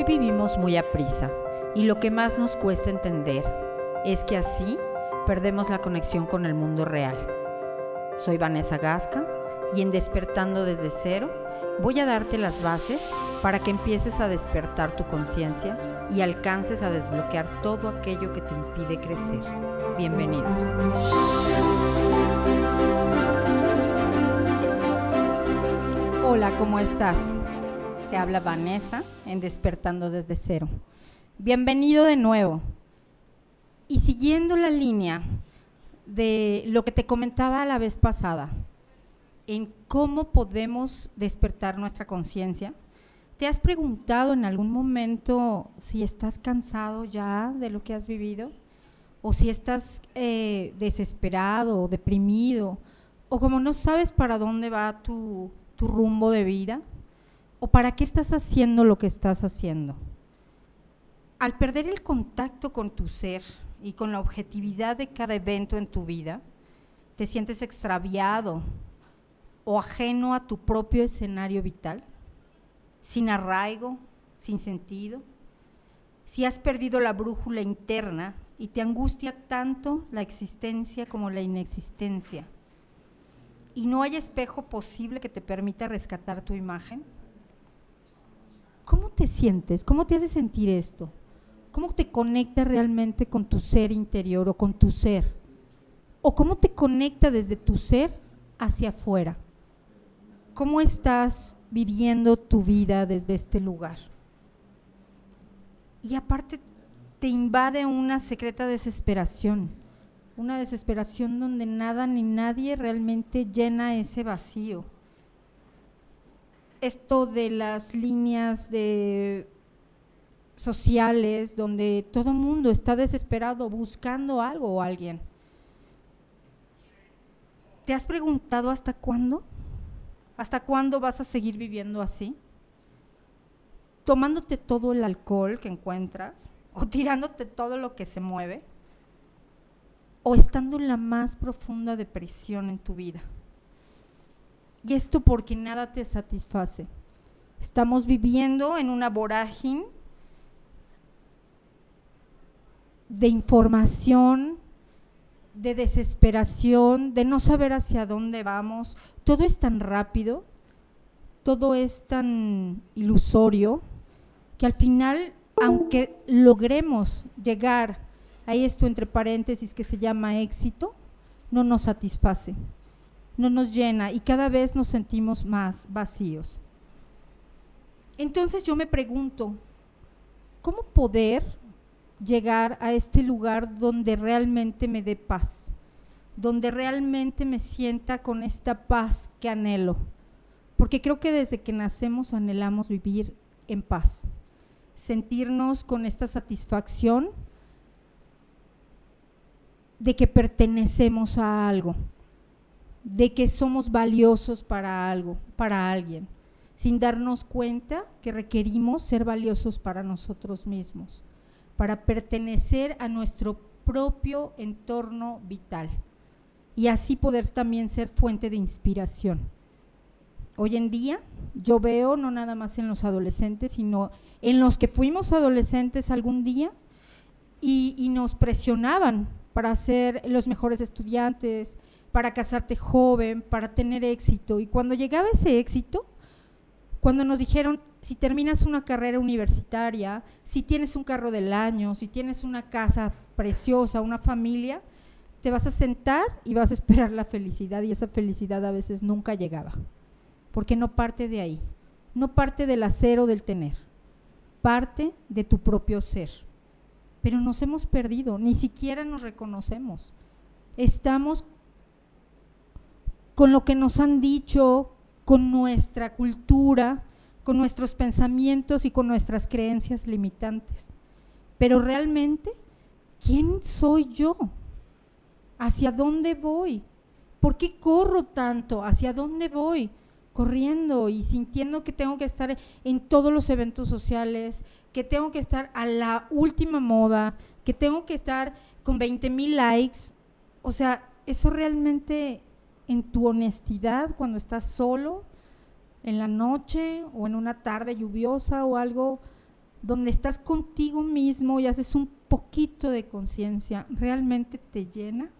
Hoy vivimos muy a prisa y lo que más nos cuesta entender es que así perdemos la conexión con el mundo real. Soy Vanessa Gasca y en Despertando desde cero voy a darte las bases para que empieces a despertar tu conciencia y alcances a desbloquear todo aquello que te impide crecer. Bienvenidos. Hola, ¿cómo estás? Te habla Vanessa en Despertando desde cero. Bienvenido de nuevo. Y siguiendo la línea de lo que te comentaba la vez pasada, en cómo podemos despertar nuestra conciencia, ¿te has preguntado en algún momento si estás cansado ya de lo que has vivido? ¿O si estás eh, desesperado o deprimido? ¿O como no sabes para dónde va tu, tu rumbo de vida? ¿O para qué estás haciendo lo que estás haciendo? Al perder el contacto con tu ser y con la objetividad de cada evento en tu vida, te sientes extraviado o ajeno a tu propio escenario vital, sin arraigo, sin sentido. Si has perdido la brújula interna y te angustia tanto la existencia como la inexistencia, y no hay espejo posible que te permita rescatar tu imagen, ¿Cómo te sientes? ¿Cómo te hace sentir esto? ¿Cómo te conecta realmente con tu ser interior o con tu ser? ¿O cómo te conecta desde tu ser hacia afuera? ¿Cómo estás viviendo tu vida desde este lugar? Y aparte te invade una secreta desesperación, una desesperación donde nada ni nadie realmente llena ese vacío esto de las líneas de sociales donde todo mundo está desesperado buscando algo o alguien. ¿Te has preguntado hasta cuándo? ¿Hasta cuándo vas a seguir viviendo así? Tomándote todo el alcohol que encuentras o tirándote todo lo que se mueve o estando en la más profunda depresión en tu vida. Y esto porque nada te satisface. Estamos viviendo en una vorágine de información, de desesperación, de no saber hacia dónde vamos. Todo es tan rápido, todo es tan ilusorio, que al final, aunque logremos llegar a esto entre paréntesis que se llama éxito, no nos satisface no nos llena y cada vez nos sentimos más vacíos. Entonces yo me pregunto, ¿cómo poder llegar a este lugar donde realmente me dé paz? Donde realmente me sienta con esta paz que anhelo. Porque creo que desde que nacemos anhelamos vivir en paz. Sentirnos con esta satisfacción de que pertenecemos a algo, de que somos valiosos para algo, para alguien, sin darnos cuenta que requerimos ser valiosos para nosotros mismos, para pertenecer a nuestro propio entorno vital y así poder también ser fuente de inspiración. Hoy en día yo veo no nada más en los adolescentes, sino en los que fuimos adolescentes algún día y, nos presionaban para ser los mejores estudiantes, para casarte joven, para tener éxito. Y cuando llegaba ese éxito, cuando nos dijeron, si terminas una carrera universitaria, si tienes un carro del año, si tienes una casa preciosa, una familia, te vas a sentar y vas a esperar la felicidad y esa felicidad a veces nunca llegaba, porque no parte de ahí, no parte del hacer o del tener, parte de tu propio ser. Pero nos hemos perdido, ni siquiera nos reconocemos. Estamos con lo que nos han dicho, con nuestra cultura, con nuestros pensamientos y con nuestras creencias limitantes. Pero realmente, ¿quién soy yo? ¿Hacia dónde voy? ¿Por qué corro tanto? ¿Hacia dónde voy? Corriendo y sintiendo que tengo que estar en todos los eventos sociales, que tengo que estar a la última moda, que tengo que estar con 20 mil likes. O sea, eso realmente en tu honestidad cuando estás solo, en la noche o en una tarde lluviosa o algo, donde estás contigo mismo y haces un poquito de conciencia, ¿realmente te llena?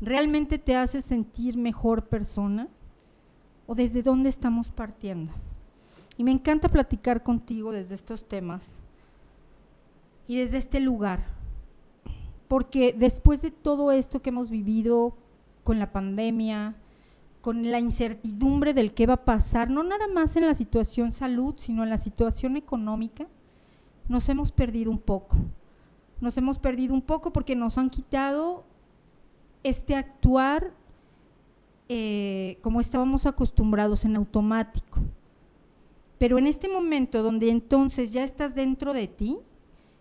¿Realmente te hace sentir mejor persona? ¿O desde dónde estamos partiendo? Y me encanta platicar contigo desde estos temas y desde este lugar, porque después de todo esto que hemos vivido con la pandemia, con la incertidumbre del qué va a pasar, no nada más en la situación salud, sino en la situación económica, nos hemos perdido un poco. Nos hemos perdido un poco porque nos han quitado este actuar eh, como estábamos acostumbrados en automático. Pero en este momento donde entonces ya estás dentro de ti,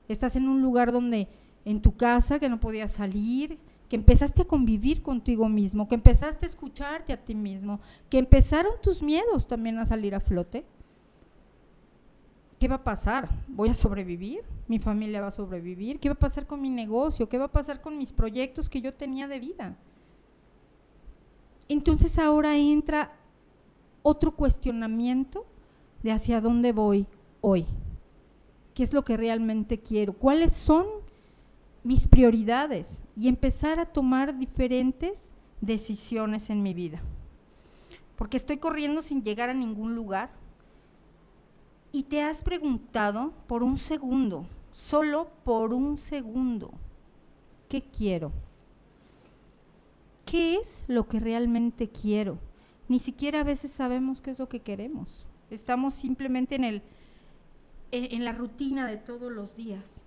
estás en un lugar donde en tu casa que no podías salir, que empezaste a convivir contigo mismo, que empezaste a escucharte a ti mismo, que empezaron tus miedos también a salir a flote. ¿Qué va a pasar? ¿Voy a sobrevivir? ¿Mi familia va a sobrevivir? ¿Qué va a pasar con mi negocio? ¿Qué va a pasar con mis proyectos que yo tenía de vida? Entonces ahora entra otro cuestionamiento de hacia dónde voy hoy. ¿Qué es lo que realmente quiero? ¿Cuáles son mis prioridades? Y empezar a tomar diferentes decisiones en mi vida. Porque estoy corriendo sin llegar a ningún lugar. Y te has preguntado por un segundo, solo por un segundo, ¿qué quiero? ¿Qué es lo que realmente quiero? Ni siquiera a veces sabemos qué es lo que queremos. Estamos simplemente en, el, en, la rutina de todos los días.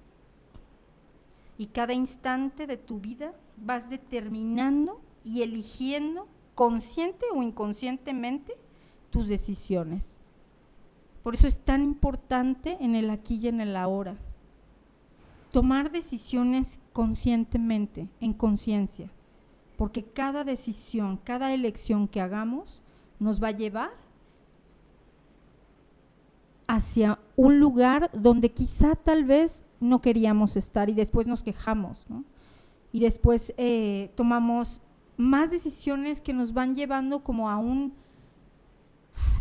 Y cada instante de tu vida vas determinando y eligiendo consciente o inconscientemente tus decisiones. Por eso es tan importante en el aquí y en el ahora. Tomar decisiones conscientemente, en conciencia porque cada decisión, cada elección que hagamos nos va a llevar hacia un lugar donde quizá tal vez no queríamos estar y después nos quejamos. Y después eh, tomamos más decisiones que nos van llevando como a un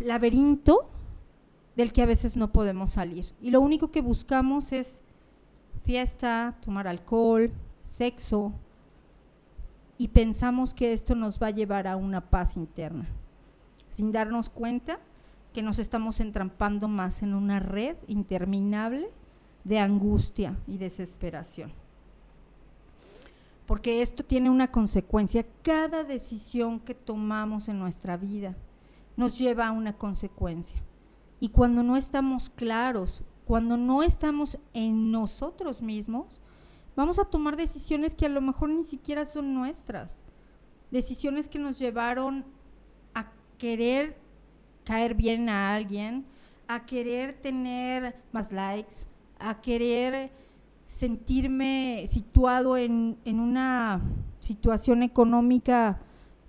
laberinto del que a veces no podemos salir. Y lo único que buscamos es fiesta, tomar alcohol, sexo, y pensamos que esto nos va a llevar a una paz interna, sin darnos cuenta que nos estamos entrampando más en una red interminable de angustia y desesperación. Porque esto tiene una consecuencia. Cada decisión que tomamos en nuestra vida nos lleva a una consecuencia. Y cuando no estamos claros, cuando no estamos en nosotros mismos, vamos a tomar decisiones que a lo mejor ni siquiera son nuestras. Decisiones que nos llevaron a querer caer bien a alguien, a querer tener más likes, a querer sentirme situado en, en una situación económica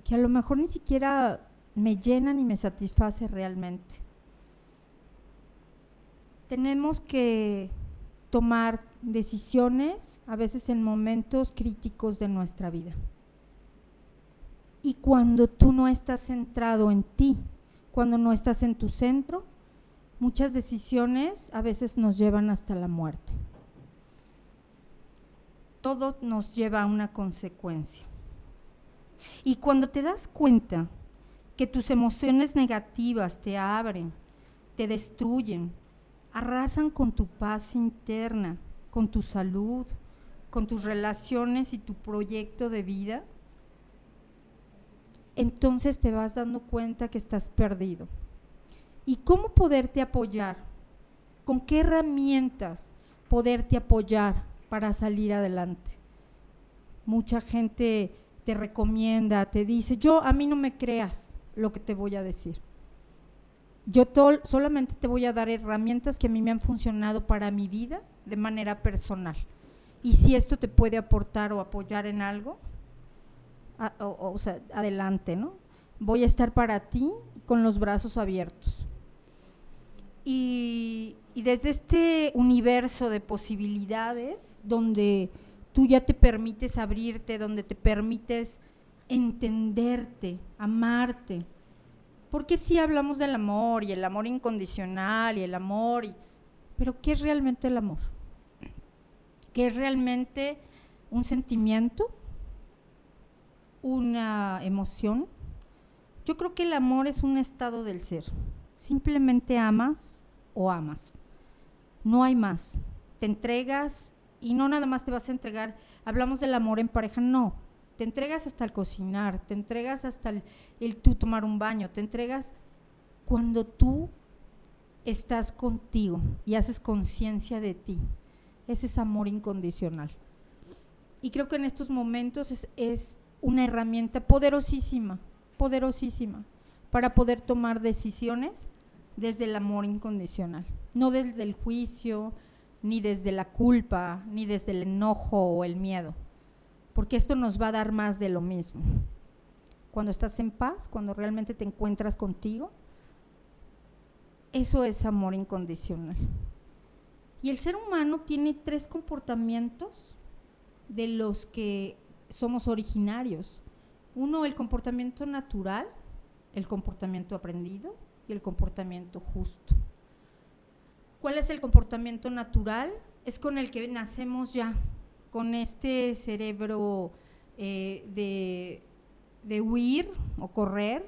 que a lo mejor ni siquiera me llena ni me satisface realmente. Tenemos que tomar decisiones a veces en momentos críticos de nuestra vida. Y cuando tú no estás centrado en ti, cuando no estás en tu centro, muchas decisiones a veces nos llevan hasta la muerte. Todo nos lleva a una consecuencia. Y cuando te das cuenta que tus emociones negativas te abren, te destruyen, arrasan con tu paz interna, con tu salud, con tus relaciones y tu proyecto de vida, entonces te vas dando cuenta que estás perdido. ¿Y cómo poderte apoyar? ¿Con qué herramientas poderte apoyar para salir adelante? Mucha gente te recomienda, te dice, yo a mí no me creas lo que te voy a decir. Yo solamente te voy a dar herramientas que a mí me han funcionado para mi vida de manera personal. Y si esto te puede aportar o apoyar en algo, o, sea, adelante, ¿no? Voy a estar para ti con los brazos abiertos. Y, y desde este universo de posibilidades, donde tú ya te permites abrirte, donde te permites entenderte, amarte, porque si hablamos del amor y el amor incondicional y el amor y Pero ¿qué es realmente el amor? ¿Qué es realmente un sentimiento? ¿Una emoción? Yo creo que el amor es un estado del ser. Simplemente amas o amas. No hay más. Te entregas y no nada más te vas a entregar. Hablamos del amor en pareja, no. Te entregas hasta el cocinar, te entregas hasta el, tú tomar un baño, te entregas cuando tú estás contigo y haces conciencia de ti. Ese es amor incondicional. Y creo que en estos momentos es una herramienta poderosísima, poderosísima, para poder tomar decisiones desde el amor incondicional, no desde el juicio, ni desde la culpa, ni desde el enojo o el miedo, porque esto nos va a dar más de lo mismo. Cuando estás en paz, cuando realmente te encuentras contigo, eso es amor incondicional. Y el ser humano tiene tres comportamientos de los que somos originarios. Uno, el comportamiento natural, el comportamiento aprendido y el comportamiento justo. ¿Cuál es el comportamiento natural? Es con el que nacemos ya, con este cerebro eh, de, de huir o correr,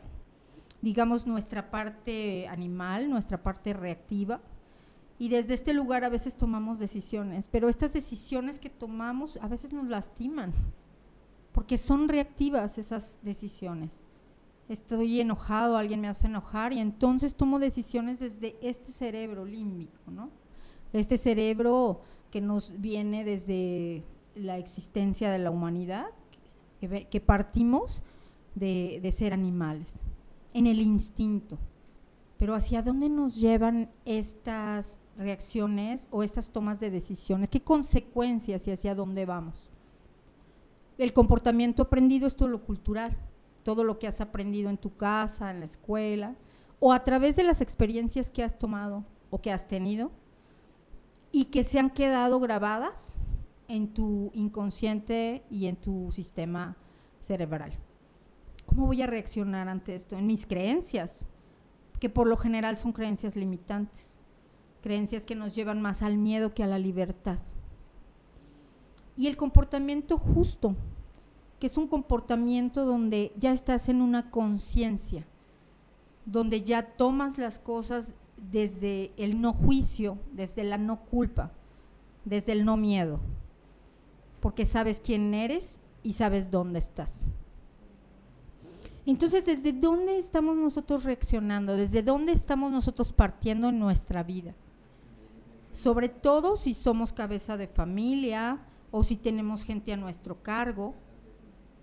digamos, nuestra parte animal, nuestra parte reactiva. Y desde este lugar a veces tomamos decisiones, pero estas decisiones que tomamos a veces nos lastiman, porque son reactivas esas decisiones. Estoy enojado, alguien me hace enojar y entonces tomo decisiones desde este cerebro límbico, ¿no? Este cerebro que nos viene desde la existencia de la humanidad, que, partimos de, de ser animales en el instinto. Pero ¿hacia dónde nos llevan estas reacciones o estas tomas de decisiones? ¿Qué consecuencias y hacia dónde vamos? El comportamiento aprendido es todo lo cultural, todo lo que has aprendido en tu casa, en la escuela, o a través de las experiencias que has tomado o que has tenido y que se han quedado grabadas en tu inconsciente y en tu sistema cerebral. ¿Cómo voy a reaccionar ante esto? En mis creencias, que por lo general son creencias limitantes, creencias que nos llevan más al miedo que a la libertad. Y el comportamiento justo, que es un comportamiento donde ya estás en una conciencia, donde ya tomas las cosas desde el no juicio, desde la no culpa, desde el no miedo, porque sabes quién eres y sabes dónde estás. Entonces, ¿desde dónde estamos nosotros reaccionando? ¿Desde dónde estamos nosotros partiendo en nuestra vida? Sobre todo si somos cabeza de familia o si tenemos gente a nuestro cargo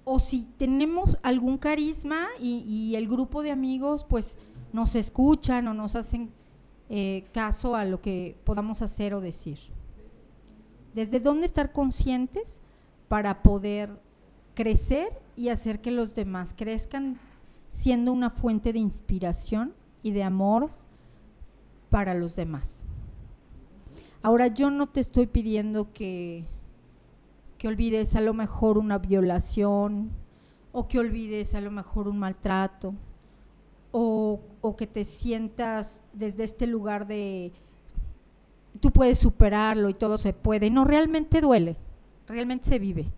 o si tenemos algún carisma y, el grupo de amigos pues nos escuchan o nos hacen eh, caso a lo que podamos hacer o decir. ¿Desde dónde estar conscientes para poder crecer y hacer que los demás crezcan siendo una fuente de inspiración y de amor para los demás. Ahora yo no te estoy pidiendo que, que olvides a lo mejor una violación o que olvides a lo mejor un maltrato o, o que te sientas desde este lugar de tú puedes superarlo y todo se puede. No, realmente duele, realmente se vive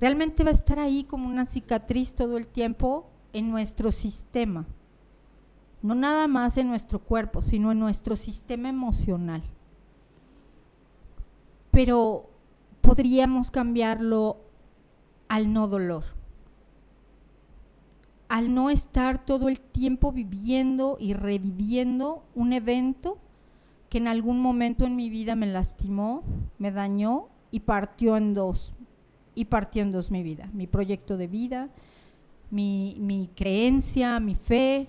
realmente va a estar ahí como una cicatriz todo el tiempo en nuestro sistema. No nada más en nuestro cuerpo, sino en nuestro sistema emocional. Pero podríamos cambiarlo al no dolor. Al no estar todo el tiempo viviendo y reviviendo un evento que en algún momento en mi vida me lastimó, me dañó y partió en dos, y partió en dos mi vida, mi proyecto de vida, mi, creencia, mi fe,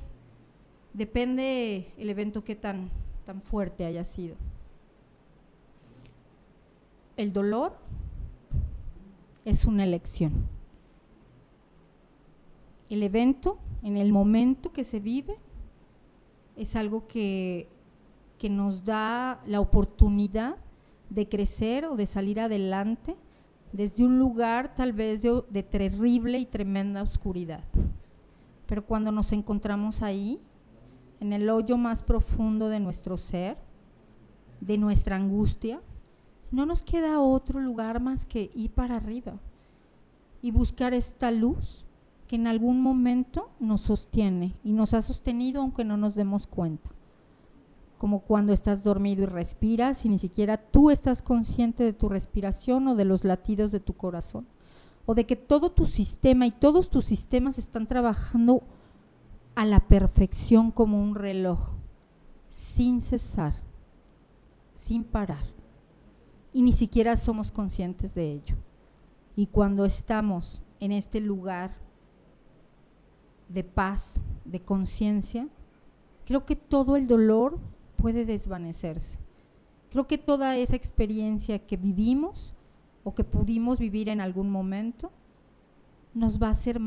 depende el evento que tan, tan fuerte haya sido. El dolor es una elección. El evento, en el momento que se vive, es algo que, que nos da la oportunidad de crecer o de salir adelante desde un lugar tal vez de, terrible y tremenda oscuridad. Pero cuando nos encontramos ahí, en el hoyo más profundo de nuestro ser, de nuestra angustia, no nos queda otro lugar más que ir para arriba y buscar esta luz que en algún momento nos sostiene y nos ha sostenido aunque no nos demos cuenta. Como cuando estás dormido y respiras y ni siquiera tú estás consciente de tu respiración o de los latidos de tu corazón. O de que todo tu sistema y todos tus sistemas están trabajando a la perfección como un reloj, sin cesar, sin parar. Y ni siquiera somos conscientes de ello. Y cuando estamos en este lugar de paz, de conciencia, creo que todo el dolor puede desvanecerse. Creo que toda esa experiencia que vivimos o que pudimos vivir en algún momento nos va a hacer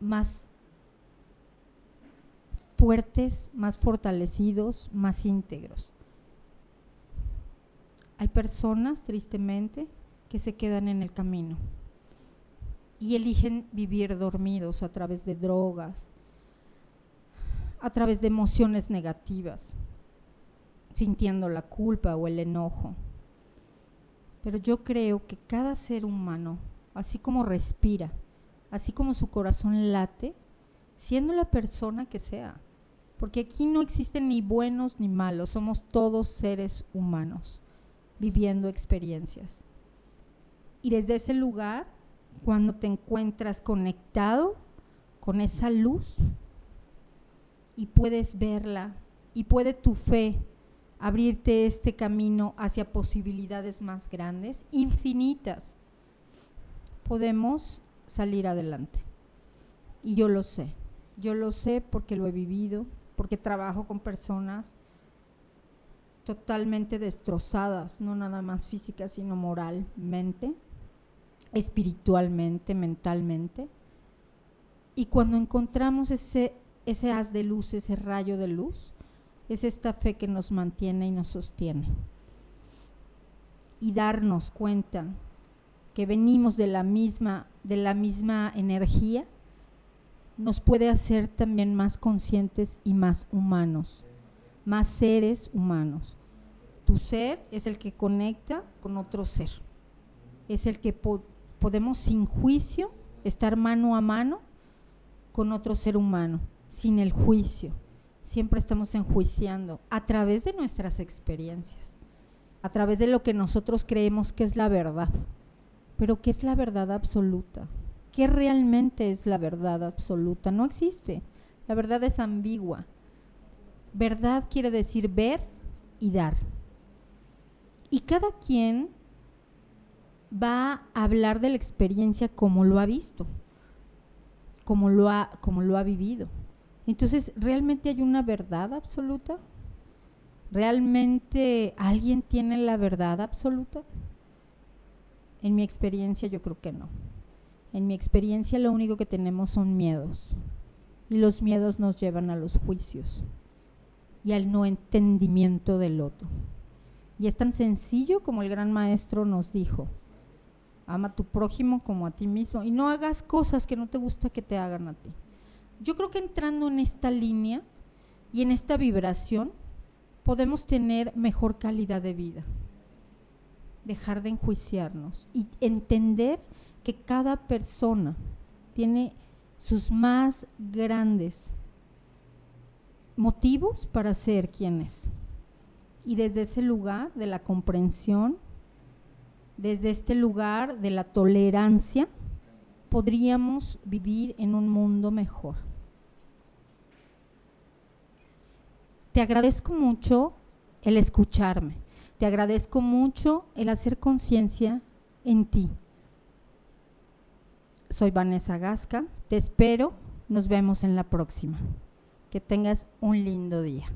más fuertes, más fortalecidos, más íntegros. Hay personas, tristemente, que se quedan en el camino y eligen vivir dormidos a través de drogas, a través de emociones negativas, sintiendo la culpa o el enojo. Pero yo creo que cada ser humano, así como respira, así como su corazón late, siendo la persona que sea, porque aquí no existen ni buenos ni malos, somos todos seres humanos viviendo experiencias. Y desde ese lugar cuando te encuentras conectado con esa luz y puedes verla y puede tu fe abrirte este camino hacia posibilidades más grandes, infinitas, podemos salir adelante. Y yo lo sé, yo lo sé porque lo he vivido, porque trabajo con personas totalmente destrozadas, no nada más físicas, sino moralmente espiritualmente, mentalmente. Y cuando encontramos ese, ese haz de luz, ese rayo de luz, es esta fe que nos mantiene y nos sostiene. Y darnos cuenta que venimos de la misma, de la misma energía, nos puede hacer también más conscientes y más humanos, más seres humanos. Tu ser es el que conecta con otro ser, es el que podemos sin juicio estar mano a mano con otro ser humano, sin el juicio. Siempre estamos enjuiciando a través de nuestras experiencias, a través de lo que nosotros creemos que es la verdad. Pero ¿qué es la verdad absoluta? ¿Qué realmente es la verdad absoluta? No existe. La verdad es ambigua. Verdad quiere decir ver y dar. Y cada quien va a hablar de la experiencia como lo ha visto, como lo ha, como lo ha vivido. Entonces, ¿realmente hay una verdad absoluta? ¿Realmente alguien tiene la verdad absoluta? En mi experiencia yo creo que no. En mi experiencia lo único que tenemos son miedos. Y los miedos nos llevan a los juicios y al no entendimiento del otro. Y es tan sencillo como el gran maestro nos dijo, ama a tu prójimo como a ti mismo y no hagas cosas que no te gusta que te hagan a ti. Yo creo que entrando en esta línea y en esta vibración podemos tener mejor calidad de vida, dejar de enjuiciarnos y entender que cada persona tiene sus más grandes motivos para ser quien es. Y desde ese lugar de la comprensión, desde este lugar de la tolerancia, podríamos vivir en un mundo mejor. Te agradezco mucho el escucharme, te agradezco mucho el hacer conciencia en ti. Soy Vanessa Gasca, te espero, nos vemos en la próxima. Que tengas un lindo día.